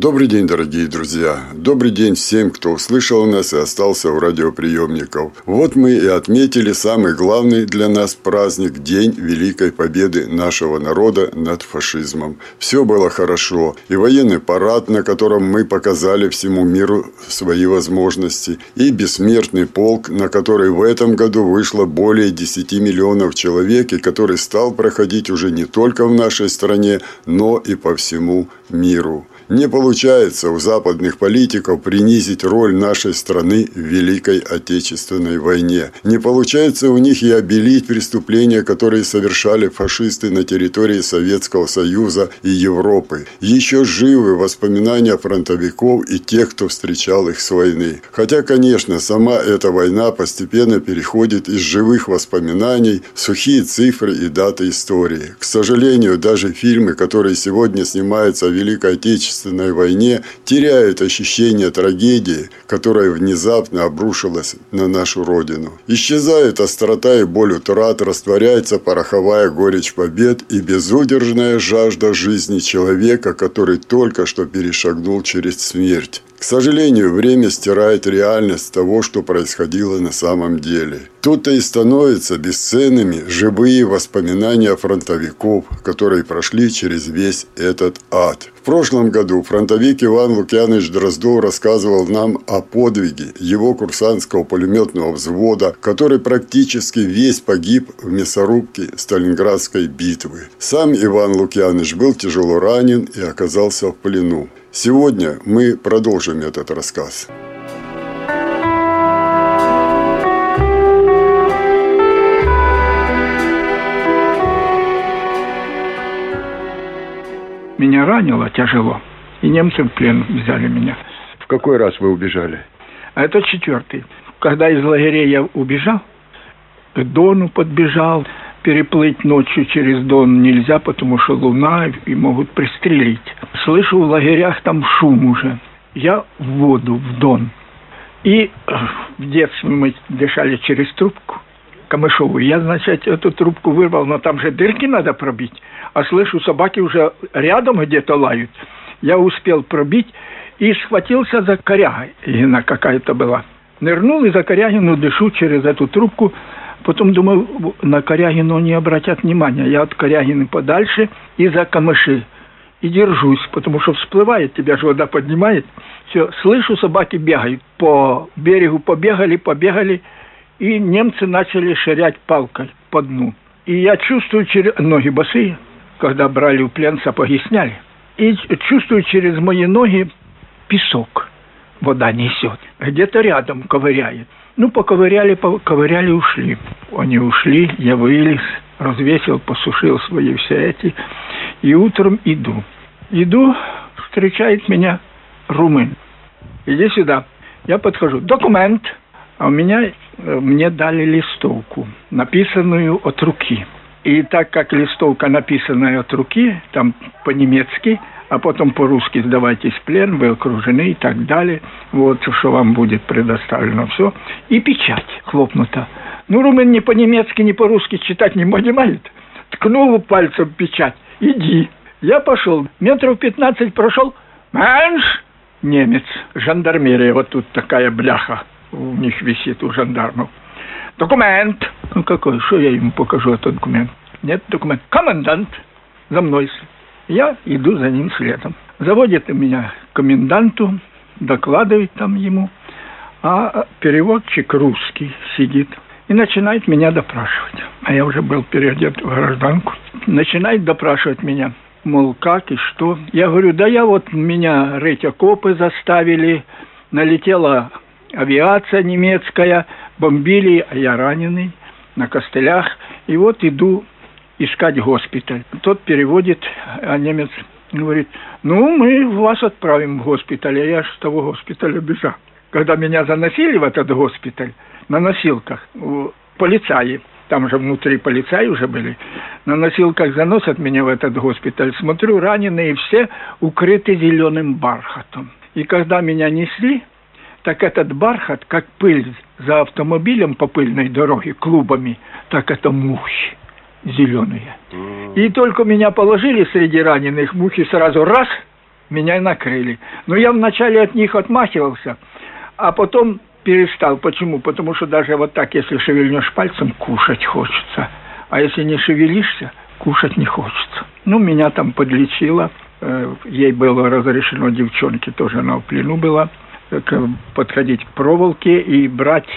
Добрый день, дорогие друзья! Добрый день всем, кто услышал нас и остался у радиоприемников. Вот мы и отметили самый главный для нас праздник – День Великой Победы нашего народа над фашизмом. Все было хорошо. И военный парад, на котором мы показали всему миру свои возможности, и бессмертный полк, на который в этом году вышло более 10 миллионов человек, и который стал проходить уже не только в нашей стране, но и по всему миру. Не получается у западных политиков принизить роль нашей страны в Великой Отечественной войне. Не получается у них и обелить преступления, которые совершали фашисты на территории Советского Союза и Европы. Еще живы воспоминания фронтовиков и тех, кто встречал их с войны. Хотя, конечно, сама эта война постепенно переходит из живых воспоминаний в сухие цифры и даты истории. К сожалению, даже фильмы, которые сегодня снимаются о Великой Отечественной Отечественной войне теряют ощущение трагедии, которая внезапно обрушилась на нашу Родину. Исчезает острота и боль утрат, растворяется пороховая горечь побед и безудержная жажда жизни человека, который только что перешагнул через смерть. К сожалению, время стирает реальность того, что происходило на самом деле. Тут-то и становятся бесценными живые воспоминания фронтовиков, которые прошли через весь этот ад. В прошлом году фронтовик Иван Лукьянович Дроздов рассказывал нам о подвиге его курсантского пулеметного взвода, который практически весь погиб в мясорубке Сталинградской битвы. Сам Иван Лукьянович был тяжело ранен и оказался в плену. Сегодня мы продолжим этот рассказ. Меня ранило тяжело, и немцы в плен взяли меня. В какой раз вы убежали? А это четвертый. Когда из лагеря я убежал, к Дону подбежал, переплыть ночью через Дон нельзя, потому что луна и могут пристрелить. Слышу в лагерях там шум уже. Я в воду, в Дон. И э, в детстве мы дышали через трубку камышовую. Я, значит, эту трубку вырвал, но там же дырки надо пробить. А слышу, собаки уже рядом где-то лают. Я успел пробить и схватился за корягина какая-то была. Нырнул и за корягину дышу через эту трубку. Потом думаю, на Корягину не обратят внимания. Я от Корягины подальше и за камыши. И держусь, потому что всплывает, тебя же вода поднимает. Все, слышу, собаки бегают. По берегу побегали, побегали, и немцы начали ширять палкой по дну. И я чувствую, через... ноги босые, когда брали в плен, сапоги сняли. И чувствую через мои ноги песок. Вода несет. Где-то рядом ковыряет. Ну, поковыряли, поковыряли, ушли. Они ушли, я вылез, развесил, посушил свои все эти. И утром иду. Иду, встречает меня румын. Иди сюда. Я подхожу. Документ. А у меня, э, мне дали листовку, написанную от руки. И так как листовка написанная от руки, там по-немецки, а потом по-русски сдавайтесь в плен, вы окружены и так далее. Вот, что вам будет предоставлено все. И печать хлопнута. Ну, румын ни по-немецки, ни по-русски читать не понимает. Ткнул пальцем печать. Иди. Я пошел. Метров пятнадцать прошел. Менш! Немец. Жандармерия. Вот тут такая бляха у них висит, у жандармов. Документ. Ну, какой? Что я ему покажу этот документ? Нет документ. Комендант. За мной я иду за ним следом. Заводит меня к коменданту, докладывает там ему, а переводчик русский сидит и начинает меня допрашивать. А я уже был переодет в гражданку. Начинает допрашивать меня, мол, как и что. Я говорю, да я вот меня рыть окопы заставили, налетела авиация немецкая, бомбили, а я раненый на костылях. И вот иду искать госпиталь. Тот переводит, а немец говорит, ну, мы вас отправим в госпиталь, а я с того госпиталя бежал. Когда меня заносили в этот госпиталь на носилках, полицаи, там же внутри полицаи уже были, на носилках заносят меня в этот госпиталь. Смотрю, раненые все укрыты зеленым бархатом. И когда меня несли, так этот бархат, как пыль за автомобилем по пыльной дороге, клубами, так это мухи зеленые. И только меня положили среди раненых, мухи сразу раз, меня накрыли. Но я вначале от них отмахивался, а потом перестал. Почему? Потому что даже вот так, если шевельнешь пальцем, кушать хочется. А если не шевелишься, кушать не хочется. Ну, меня там подлечило. Э, ей было разрешено, девчонке тоже она в плену была, подходить к проволоке и брать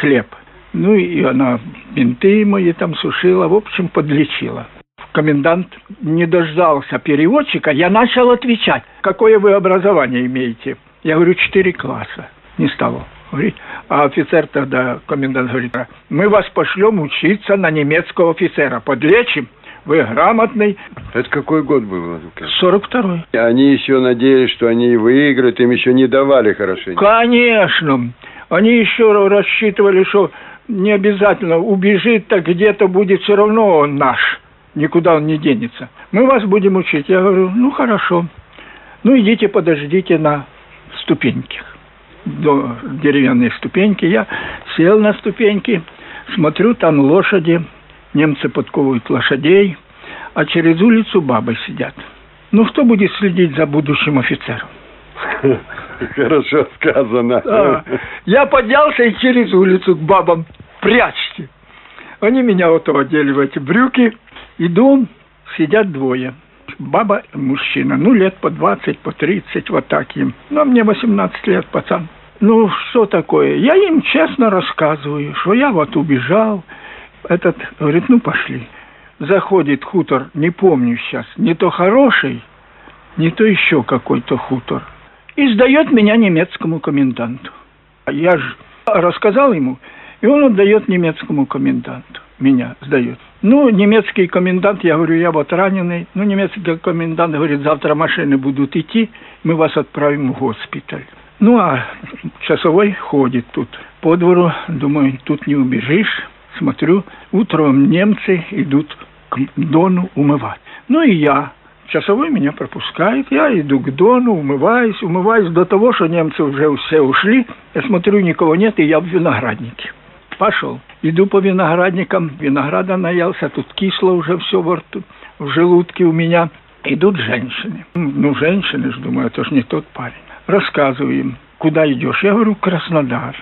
хлеб. Ну, и она бинты мои там сушила, в общем, подлечила. Комендант не дождался переводчика, я начал отвечать. Какое вы образование имеете? Я говорю, четыре класса. Не стало говорить. А офицер тогда, комендант говорит, мы вас пошлем учиться на немецкого офицера, подлечим, вы грамотный. Это какой год был? 42-й. Они еще надеялись, что они выиграют, им еще не давали хорошенько. Конечно. Они еще рассчитывали, что не обязательно убежит, так где-то будет все равно он наш. Никуда он не денется. Мы вас будем учить. Я говорю, ну хорошо. Ну идите подождите на ступеньках до деревянной ступеньки. Я сел на ступеньки, смотрю, там лошади, немцы подковывают лошадей, а через улицу бабы сидят. Ну, кто будет следить за будущим офицером? Хорошо сказано. Да. Я поднялся и через улицу к бабам прячьте. Они меня вот одели в эти брюки. Иду, сидят двое. Баба и мужчина. Ну, лет по 20, по 30, вот так им. Ну, мне 18 лет, пацан. Ну, что такое? Я им честно рассказываю, что я вот убежал. Этот говорит, ну, пошли. Заходит хутор, не помню сейчас, не то хороший, не то еще какой-то хутор. И сдает меня немецкому коменданту. Я же рассказал ему, и он отдает немецкому коменданту. Меня сдает. Ну, немецкий комендант, я говорю, я вот раненый. Ну, немецкий комендант говорит, завтра машины будут идти, мы вас отправим в госпиталь. Ну, а часовой ходит тут по двору, думаю, тут не убежишь. Смотрю, утром немцы идут к Дону умывать. Ну и я. Часовой меня пропускает, я иду к Дону, умываюсь, умываюсь до того, что немцы уже все ушли. Я смотрю, никого нет, и я в винограднике. Пошел. Иду по виноградникам, винограда наелся, тут кисло уже все во рту, в желудке у меня. Идут женщины. Ну, женщины, думаю, это же не тот парень. Рассказываю им, куда идешь. Я говорю, Краснодар.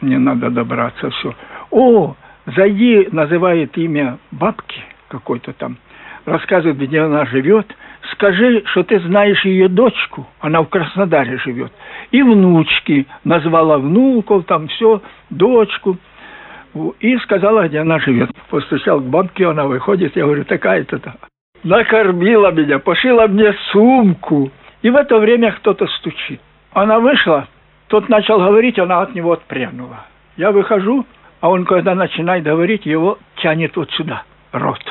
Мне надо добраться, все. О, зайди, называет имя бабки какой-то там. Рассказывает, где она живет. Скажи, что ты знаешь ее дочку. Она в Краснодаре живет. И внучки. Назвала внуков, там все, дочку и сказала, где она живет. Постучал к бабке, она выходит, я говорю, такая-то. Накормила меня, пошила мне сумку. И в это время кто-то стучит. Она вышла, тот начал говорить, она от него отпрянула. Я выхожу, а он, когда начинает говорить, его тянет вот сюда, рот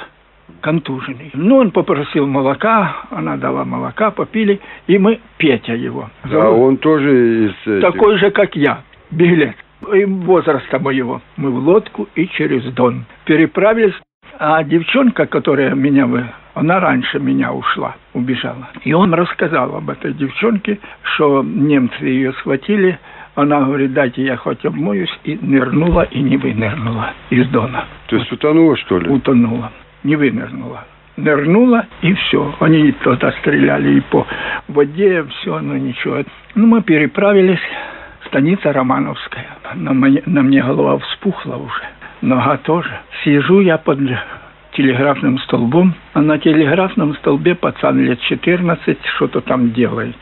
контуженный. Ну, он попросил молока, она дала молока, попили, и мы, Петя его. Зовут. А он тоже из... Такой же, как я, билет и возраста моего. Мы в лодку и через Дон переправились. А девчонка, которая меня вы, она раньше меня ушла, убежала. И он рассказал об этой девчонке, что немцы ее схватили. Она говорит, дайте я хоть обмоюсь, и нырнула, и не вынырнула из Дона. То есть утонула, что ли? Утонула, не вынырнула. Нырнула, и все. Они кто-то стреляли и по воде, все, но ничего. Ну, мы переправились станица Романовская. На, мне, на мне голова вспухла уже, нога тоже. Сижу я под телеграфным столбом, а на телеграфном столбе пацан лет 14 что-то там делает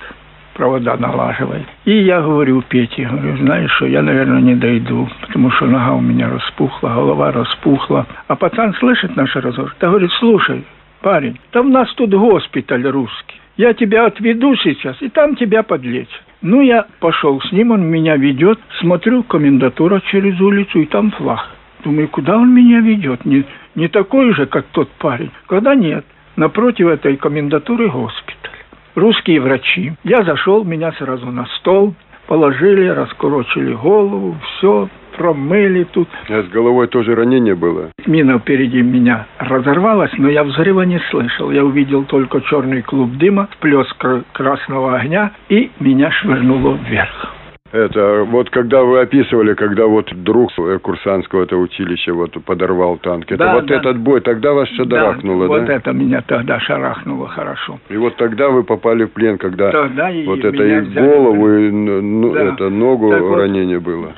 провода налаживает. И я говорю Пете, говорю, знаешь что, я, наверное, не дойду, потому что нога у меня распухла, голова распухла. А пацан слышит наш разговор, да говорит, слушай, парень, там у нас тут госпиталь русский. Я тебя отведу сейчас, и там тебя подлечат. Ну, я пошел с ним, он меня ведет, смотрю, комендатура через улицу, и там флаг. Думаю, куда он меня ведет? Не, не такой же, как тот парень. Когда нет, напротив этой комендатуры госпиталь. Русские врачи. Я зашел, меня сразу на стол, положили, раскурочили голову, все, промыли тут. А с головой тоже ранение было? Мина впереди меня разорвалась, но я взрыва не слышал. Я увидел только черный клуб дыма, плеск красного огня, и меня швырнуло вверх. Это вот когда вы описывали, когда вот друг курсантского это училища вот подорвал танк, это Да, вот да. этот бой, тогда вас шарахнуло, вот да? это меня тогда шарахнуло хорошо. И вот тогда вы попали в плен, когда Тогда и вот это меня и голову, и ну, Да. это ногу Так вот. ранение было.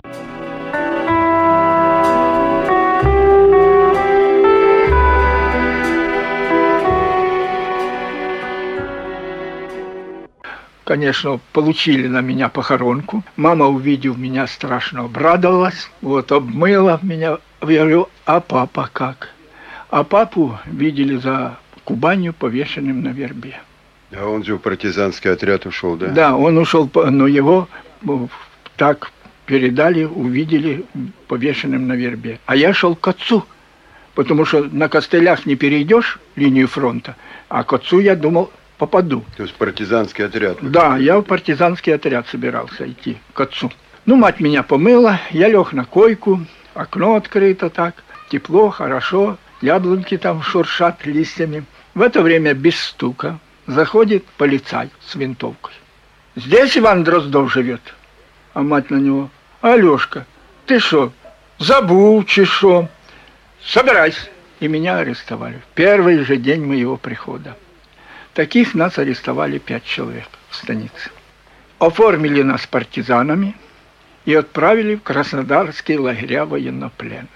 Конечно, получили на меня похоронку. Мама, увидев меня, страшно обрадовалась. Вот, обмыла меня. Я говорю, а папа как? А папу видели за Кубанью повешенным на вербе. А он же в партизанский отряд ушел, да? Да, он ушел, но его ну, так передали, увидели повешенным на вербе. А я шел к отцу, потому что на костылях не перейдешь линию фронта, а к отцу я думал попаду. То есть партизанский отряд. Да, я в партизанский отряд собирался идти к отцу. Ну, мать меня помыла, я лег на койку, окно открыто так, тепло, хорошо, яблоньки там шуршат листьями. В это время без стука заходит полицай с винтовкой. Здесь Иван Дроздов живет. А мать на него, Алешка, ты что, забыл, чи шо? Собирайся. И меня арестовали. В первый же день моего прихода. Таких нас арестовали пять человек в станице. Оформили нас партизанами и отправили в Краснодарские лагеря военнопленных.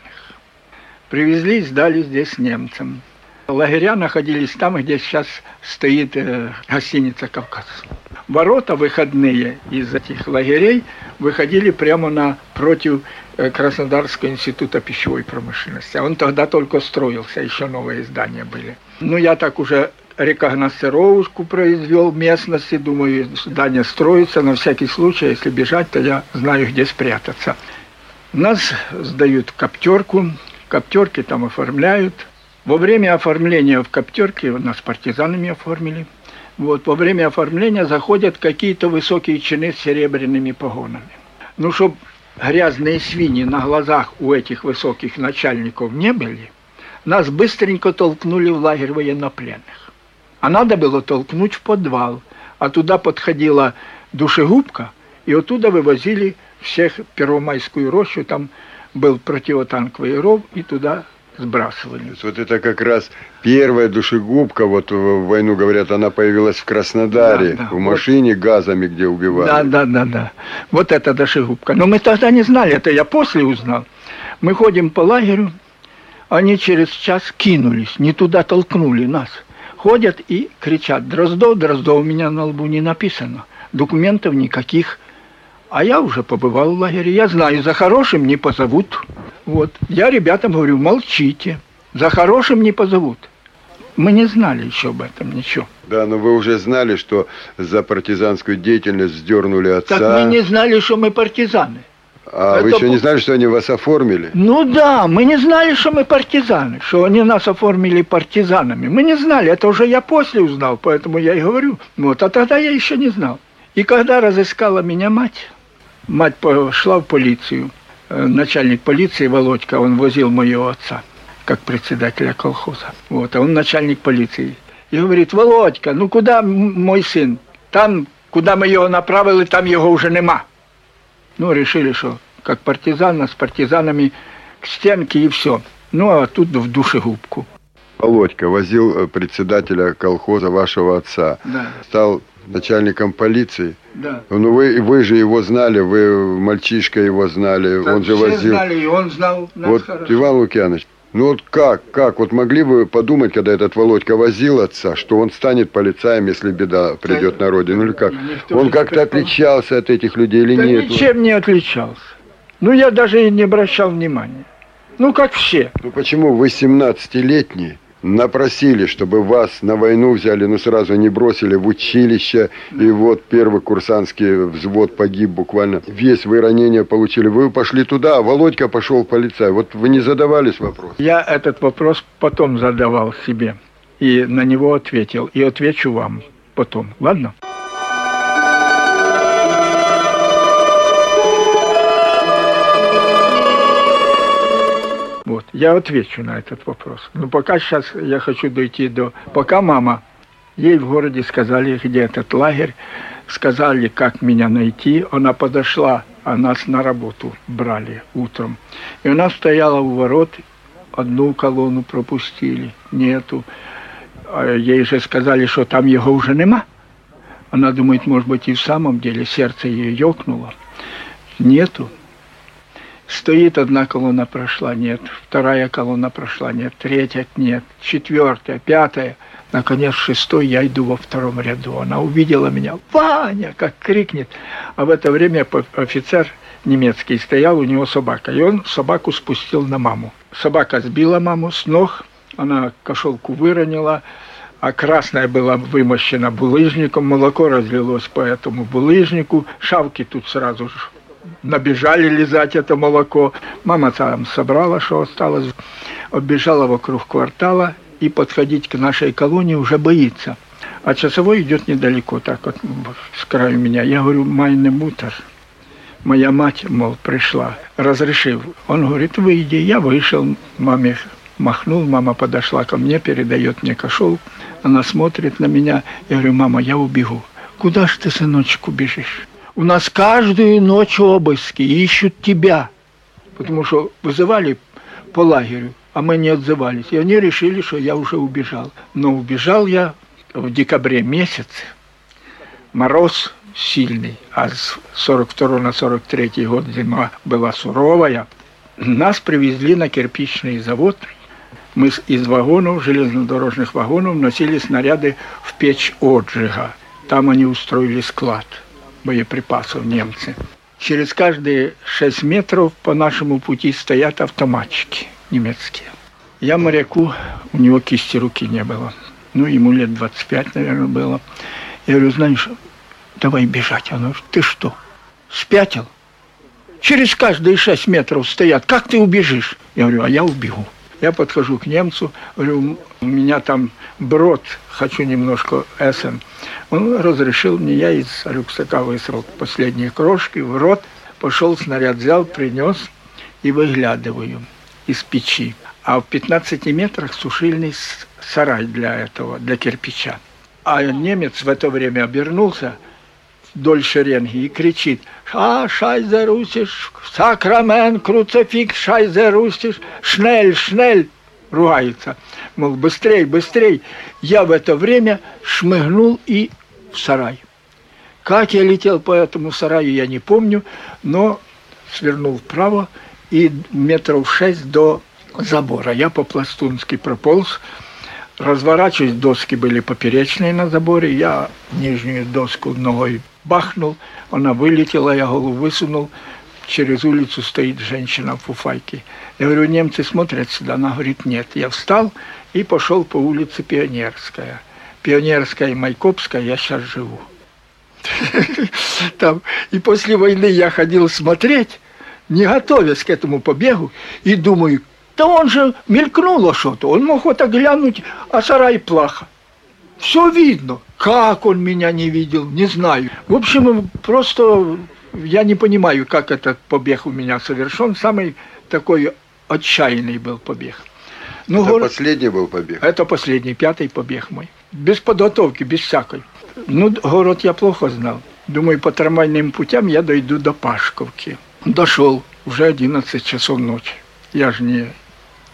Привезли и сдали здесь немцам. Лагеря находились там, где сейчас стоит э, гостиница «Кавказ». Ворота выходные из этих лагерей выходили прямо на против э, Краснодарского института пищевой промышленности. А он тогда только строился, еще новые здания были. Ну, я так уже рекогносцировку произвел местности, думаю, здание строится, на всякий случай, если бежать, то я знаю, где спрятаться. Нас сдают коптерку, коптерки там оформляют. Во время оформления в коптерке нас партизанами оформили. Вот, во время оформления заходят какие-то высокие чины с серебряными погонами. Ну, чтобы грязные свиньи на глазах у этих высоких начальников не были, нас быстренько толкнули в лагерь военнопленных. А надо было толкнуть в подвал. А туда подходила душегубка, и оттуда вывозили всех в Первомайскую рощу, там был противотанковый ров, и туда сбрасывали. вот это как раз первая душегубка, вот в войну, говорят, она появилась в Краснодаре, Да, да, в вот. машине газами, где убивали. Да, да, да, да. Вот это душегубка. Но мы тогда не знали, это я после узнал. Мы ходим по лагерю, они через час кинулись, не туда толкнули нас. Ходят и кричат, Дроздов, Дроздов, у меня на лбу не написано. Документов никаких. А я уже побывал в лагере, я знаю, за хорошим не позовут. Вот. Я ребятам говорю, молчите, за хорошим не позовут. Мы не знали еще об этом ничего. Да, но вы уже знали, что за партизанскую деятельность вздернули отца. Так мы не знали, что мы партизаны. А вы Это еще не знали, что они вас оформили? Ну да, мы не знали, что мы партизаны, что они нас оформили партизанами. Мы не знали, это уже я после узнал, поэтому я и говорю. Вот, а тогда я еще не знал. И когда разыскала меня мать, мать пошла в полицию, Э, начальник полиции Володька, он возил моего отца, как председателя колхоза. Вот, а он начальник полиции. И говорит, Володька, ну куда мой сын? Там, куда мы його направили, там його уже нема. Ну, решили, что как партизан, с партизанами к стенке и все. Ну, а тут в душегубку. Володька возил э, председателя колхоза вашего отца. Да, Стал начальником полиции. да. Ну вы, вы же его знали, вы мальчишка его знали, Так он же все возил. знали, и он знал нас Вот, хорошо. Иван Лукьянович, ну вот как, как, вот могли бы подумать, когда этот Володька возил отца, что он станет полицаем, если беда придет на родину, или как? Никто Он как-то отличался от этих людей или Да нет? ничем не отличался. Ну, я даже и не обращал внимания. Ну, как все. Ну почему вы 17-летний напросили, чтобы вас на войну взяли, ну сразу не бросили в училище, и вот первый курсантский взвод погиб буквально. Весь вы ранения получили. Вы пошли туда, а Володька пошел в полицай. Вот вы не задавались вопросом? Я этот вопрос потом задавал себе. И на него ответил. И отвечу вам потом. Ладно? Я отвечу на этот вопрос. Но пока сейчас я хочу дойти до... Пока мама, ей в городе сказали, где этот лагерь, сказали, как меня найти. Она подошла, а нас на работу брали утром. И она стояла у ворот, одну колонну пропустили, нету. А ей же сказали, что там его уже нема. Она думает, может быть, и в самом деле сердце ее ёкнуло. Нету. Стоит одна колонна прошла, нет. Вторая колонна прошла, нет. Третья, нет. Четвертая, пятая. Наконец, шестой я иду во втором ряду. Она увидела меня. «Ваня!» как крикнет. А в это время офицер немецкий стоял, у него собака. И он собаку спустил на маму. Собака сбила маму с ног. Она кошелку выронила а красная была вымощена булыжником, молоко разлилось по этому булыжнику, шавки тут сразу же набежали лизать это молоко. Мама там собрала, что осталось, оббежала вокруг квартала и подходить к нашей колонии уже боится. А часовой идет недалеко, так вот с краю меня. Я говорю, майный мутер. Моя мать, мол, пришла, разрешив. Он говорит, выйди. Я вышел, маме махнул, мама подошла ко мне, передает мне кошел. Она смотрит на меня. Я говорю, мама, я убегу. Куда ж ты, сыночек, убежишь? У нас каждую ночь обыски ищут тебя. Потому что вызывали по лагерю, а мы не отзывались. И они решили, что я уже убежал. Но убежал я в декабре месяце. Мороз сильный, а с 42 на 43 год зима была суровая. Нас привезли на кирпичный завод – мы из вагонов, железнодорожных вагонов, носили снаряды в печь отжига. Там они устроили склад боеприпасов немцы. Через каждые 6 метров по нашему пути стоят автоматчики немецкие. Я моряку, у него кисти руки не было. Ну, ему лет 25, наверное, было. Я говорю, знаешь, давай бежать. Он говорит, ты что, спятил? Через каждые 6 метров стоят. Как ты убежишь? Я говорю, а я убегу. Я подхожу к немцу, говорю, у меня там брод, хочу немножко эсен. Он разрешил мне, я из рюкзака высрал последние крошки в рот, пошел снаряд взял, принес и выглядываю из печи. А в 15 метрах сушильный сарай для этого, для кирпича. А немец в это время обернулся вдоль шеренги и кричит – а, шайзе русиш, сакрамен, круцификс, шайзе русиш, шнель, шнель, ругается. Мол, быстрей, быстрей. Я в это время шмыгнул и в сарай. Как я летел по этому сараю, я не помню, но свернул вправо и метров шесть до забора. Я по-пластунски прополз, разворачиваюсь, доски были поперечные на заборе, я нижнюю доску ногой бахнул, она вылетела, я голову высунул, через улицу стоит женщина в фуфайке. Я говорю, немцы смотрят сюда, она говорит, нет. Я встал и пошел по улице Пионерская. Пионерская и Майкопская я сейчас живу. Там. И после войны я ходил смотреть, не готовясь к этому побегу, и думаю, да он же мелькнуло что-то, он мог вот глянуть, а сарай плохо. Все видно. Как он меня не видел, не знаю. В общем, просто я не понимаю, как этот побег у меня совершен. Самый такой отчаянный был побег. Ну, это город... последний был побег? Это последний, пятый побег мой. Без подготовки, без всякой. Ну, город я плохо знал. Думаю, по трамвайным путям я дойду до Пашковки. Дошел, уже 11 часов ночи. Я же не,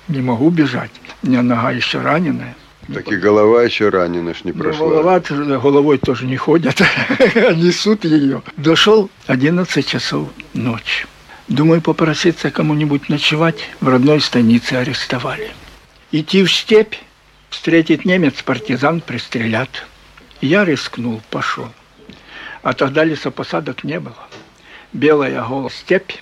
не могу бежать. У меня нога еще раненая. Так и голова еще ранена ж не ну, прошла. голова, головой тоже не ходят, несут ее. Дошел 11 часов ночи. Думаю, попроситься кому-нибудь ночевать. В родной станице арестовали. Идти в степь, встретить немец, партизан, пристрелят. Я рискнул, пошел. А тогда лесопосадок не было. Белая голая степь.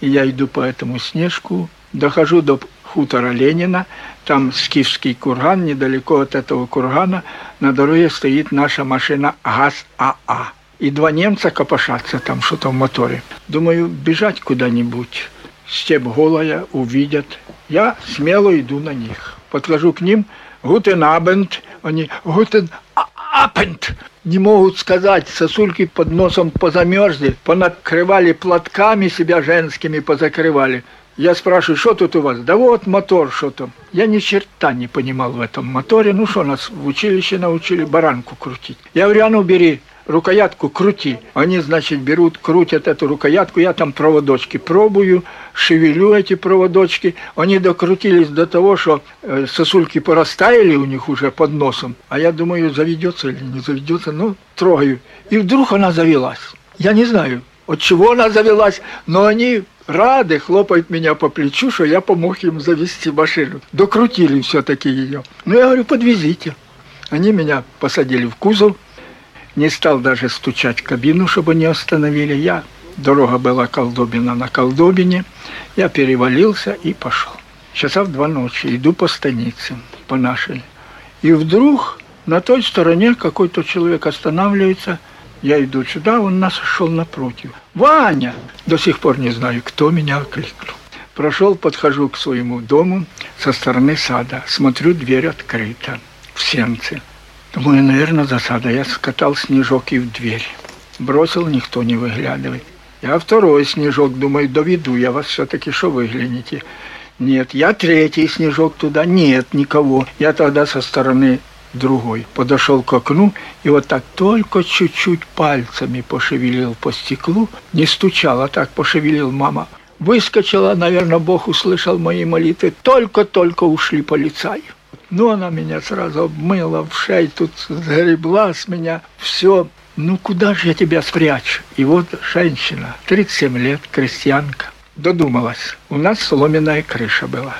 И я иду по этому снежку, дохожу до хутора Ленина, там скифский курган, недалеко от этого кургана на дороге стоит наша машина ГАЗ-АА. И два немца копошатся там что-то в моторе. Думаю, бежать куда-нибудь. Степ голая, увидят. Я смело иду на них. Подхожу к ним, «Guten Abend», они «Guten Abend». Не могут сказать, сосульки под носом позамерзли, понакрывали платками себя женскими, позакрывали. Я спрашиваю, что тут у вас? Да вот мотор, что там. Я ни черта не понимал в этом моторе. Ну что, нас в училище научили баранку крутить. Я говорю, а ну бери рукоятку, крути. Они, значит, берут, крутят эту рукоятку, я там проводочки пробую, шевелю эти проводочки. Они докрутились до того, что э, сосульки порастаяли у них уже под носом. А я думаю, заведется или не заведется. Ну, трогаю. И вдруг она завелась. Я не знаю, от чего она завелась, но они рады, хлопают меня по плечу, что я помог им завести машину. Докрутили все-таки ее. Ну, я говорю, подвезите. Они меня посадили в кузов, не стал даже стучать в кабину, чтобы не остановили. Я, дорога была колдобина на колдобине, я перевалился и пошел. Часа в два ночи иду по станице, по нашей. И вдруг на той стороне какой-то человек останавливается – я иду сюда, он нас шел напротив. Ваня! До сих пор не знаю, кто меня окликнул. Прошел, подхожу к своему дому со стороны сада. Смотрю, дверь открыта в сенце. Думаю, наверное, засада. Я скатал снежок и в дверь. Бросил, никто не выглядывает. Я второй снежок, думаю, доведу я вас все-таки, что выглянете. Нет, я третий снежок туда, нет никого. Я тогда со стороны другой. Подошел к окну и вот так только чуть-чуть пальцами пошевелил по стеклу. Не стучал, а так пошевелил мама. Выскочила, наверное, Бог услышал мои молитвы. Только-только ушли полицаи. Ну, она меня сразу обмыла в шей, тут загребла с меня все. Ну, куда же я тебя спрячу? И вот женщина, 37 лет, крестьянка, додумалась. У нас соломенная крыша была.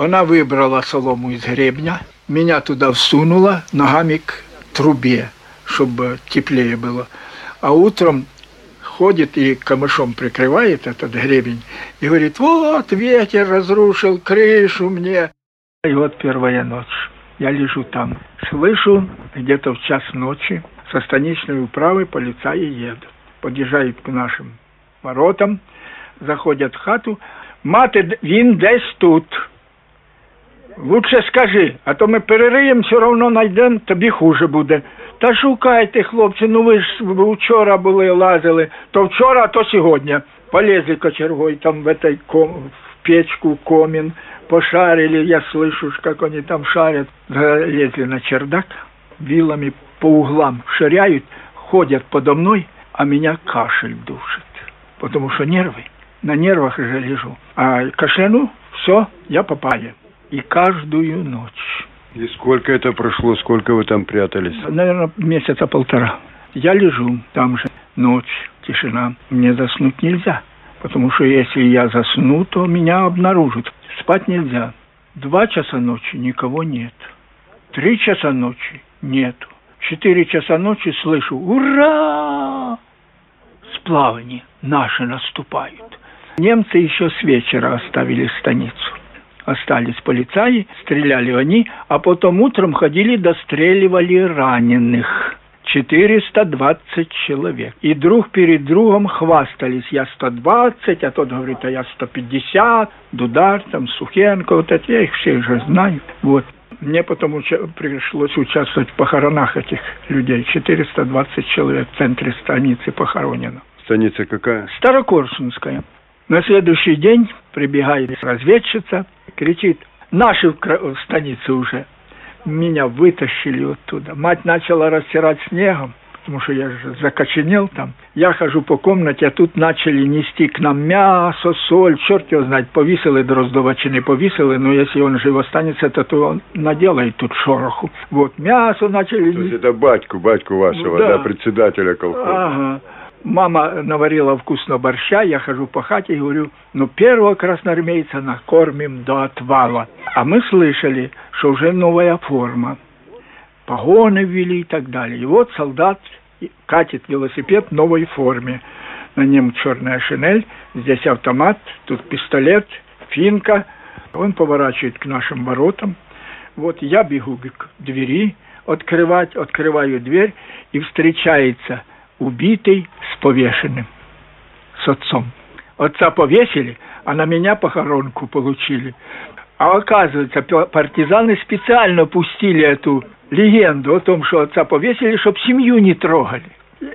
Она выбрала солому из гребня, меня туда всунула ногами к трубе, чтобы теплее было. А утром ходит и камышом прикрывает этот гребень и говорит, вот ветер разрушил крышу мне. И вот первая ночь. Я лежу там. Слышу, где-то в час ночи со станичной управы полицаи едут. Подъезжают к нашим воротам, заходят в хату. Мати, він десь тут. Лучше скажи, а то ми перериємо, все одно знайдемо, тобі хуже буде. Та шукайте, хлопці, ну ви ж вчора були, лазили, то вчора, а то сьогодні. Полезли кочергой там в этой ком, в печку, комин, пошарили, я слышу, как они там шарят. Залезли на чердак, вилами по углам ширяют, ходят подо мной, а меня кашель душит. Потому что нервы, на нервах же лежу. А кашляну, все, я попаю и каждую ночь. И сколько это прошло, сколько вы там прятались? Наверное, месяца полтора. Я лежу там же, ночь, тишина. Мне заснуть нельзя, потому что если я засну, то меня обнаружат. Спать нельзя. Два часа ночи никого нет. Три часа ночи нету. Четыре часа ночи слышу «Ура!» Сплавание наши наступают. Немцы еще с вечера оставили станицу остались полицаи, стреляли они, а потом утром ходили, достреливали раненых. 420 человек. И друг перед другом хвастались. Я 120, а тот говорит, а я 150. Дудар, там, Сухенко, вот эти, я их всех же знаю. Вот. Мне потом уча- пришлось участвовать в похоронах этих людей. 420 человек в центре станицы похоронено. Станица какая? Старокорсунская. На следующий день прибегает разведчица, кричит, наши в, станице уже. Меня вытащили оттуда. Мать начала растирать снегом, потому что я же закоченел там. Я хожу по комнате, а тут начали нести к нам мясо, соль, черт его знает, повесили Дроздова чи не повесили, но если он жив останется, то, то он наделает тут шороху. Вот, мясо начали... То есть это батьку, батьку вашего, Да. да, председателя колхоза. Ага. Мама наварила вкусно борща, я хожу по хате и говорю, ну первого красноармейца накормим до отвала. А мы слышали, что уже новая форма, погоны ввели и так далее. И вот солдат катит велосипед в новой форме. На нем черная шинель, здесь автомат, тут пистолет, финка. Он поворачивает к нашим воротам. Вот я бегу к двери, открывать, открываю дверь, и встречается убитый повешенным, с отцом. Отца повесили, а на меня похоронку получили. А оказывается, партизаны специально пустили эту легенду о том, что отца повесили, чтобы семью не трогали.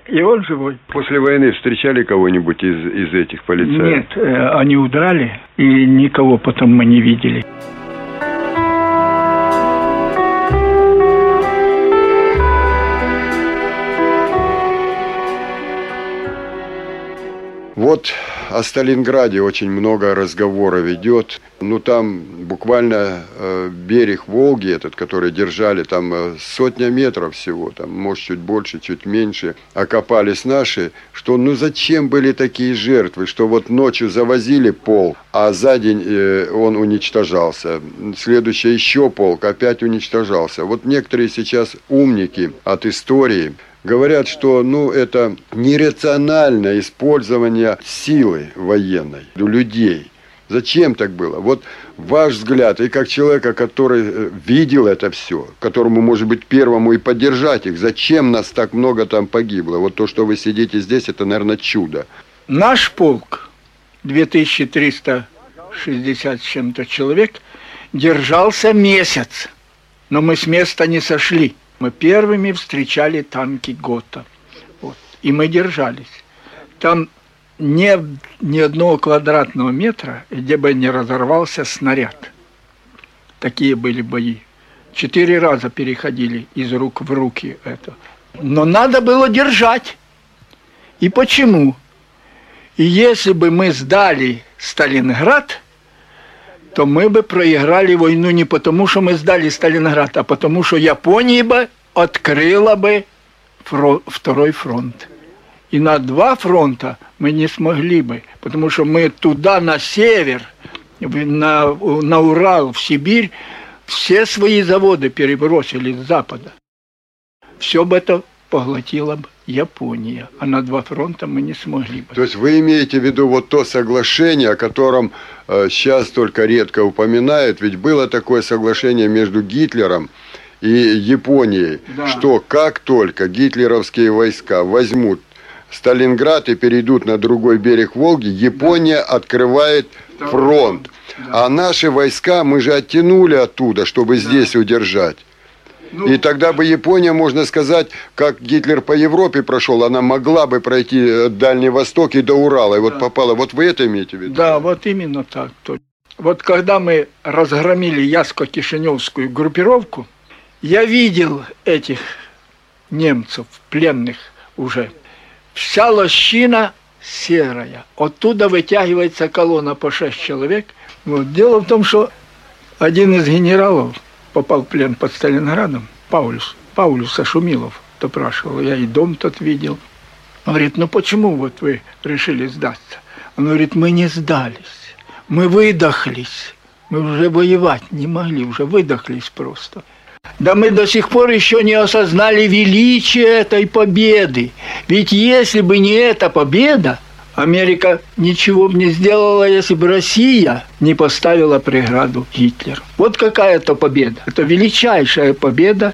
И он живой. После войны встречали кого-нибудь из, из этих полицаев? Нет, э, они удрали, и никого потом мы не видели. Вот о Сталинграде очень много разговоров идет. Ну, там буквально э, берег Волги этот, который держали, там э, сотня метров всего, там, может, чуть больше, чуть меньше, окопались наши, что ну зачем были такие жертвы, что вот ночью завозили пол, а за день э, он уничтожался. Следующий еще полк опять уничтожался. Вот некоторые сейчас умники от истории говорят, что ну, это нерациональное использование силы военной у людей. Зачем так было? Вот ваш взгляд, и как человека, который э, видел это все, которому, может быть, первому и поддержать их, зачем нас так много там погибло? Вот то, что вы сидите здесь, это, наверное, чудо. Наш полк, 2360 с чем-то человек, держался месяц, но мы с места не сошли. Мы первыми встречали танки ГОТА. Вот. И мы держались. Там нет ни одного квадратного метра, где бы не разорвался снаряд. Такие были бои. Четыре раза переходили из рук в руки это. Но надо было держать. И почему? И если бы мы сдали Сталинград – то мы бы проиграли войну не потому, что мы сдали Сталинград, а потому, что Япония бы открыла бы фронт, второй фронт. И на два фронта мы не смогли бы, потому что мы туда, на север, на, на Урал, в Сибирь, все свои заводы перебросили с запада. Все бы это поглотила бы Япония, а на два фронта мы не смогли бы. То есть вы имеете в виду вот то соглашение, о котором э, сейчас только редко упоминают, ведь было такое соглашение между Гитлером и Японией, да. что как только гитлеровские войска возьмут Сталинград и перейдут на другой берег Волги, Япония да. открывает фронт. Да. А наши войска мы же оттянули оттуда, чтобы да. здесь удержать. Ну, и тогда бы Япония, можно сказать, как Гитлер по Европе прошел, она могла бы пройти э, Дальний Восток и до Урала. И вот попала. Вот вы это имеете в виду? Да, вот именно так. Вот когда мы разгромили Яско-Кишиневскую группировку, я видел этих немцев, пленных уже. Вся лощина серая. Оттуда вытягивается колонна по шесть человек. Вот. Дело в том, что один из генералов попал в плен под Сталинградом, Паулюс, Паулюса Шумилов допрашивал, я и дом тот видел. Он говорит, ну почему вот вы решили сдаться? Он говорит, мы не сдались, мы выдохлись, мы уже воевать не могли, уже выдохлись просто. Да мы до сих пор еще не осознали величие этой победы. Ведь если бы не эта победа, Америка ничего бы не сделала, если бы Россия не поставила преграду Гитлеру. Вот какая это победа. Это величайшая победа.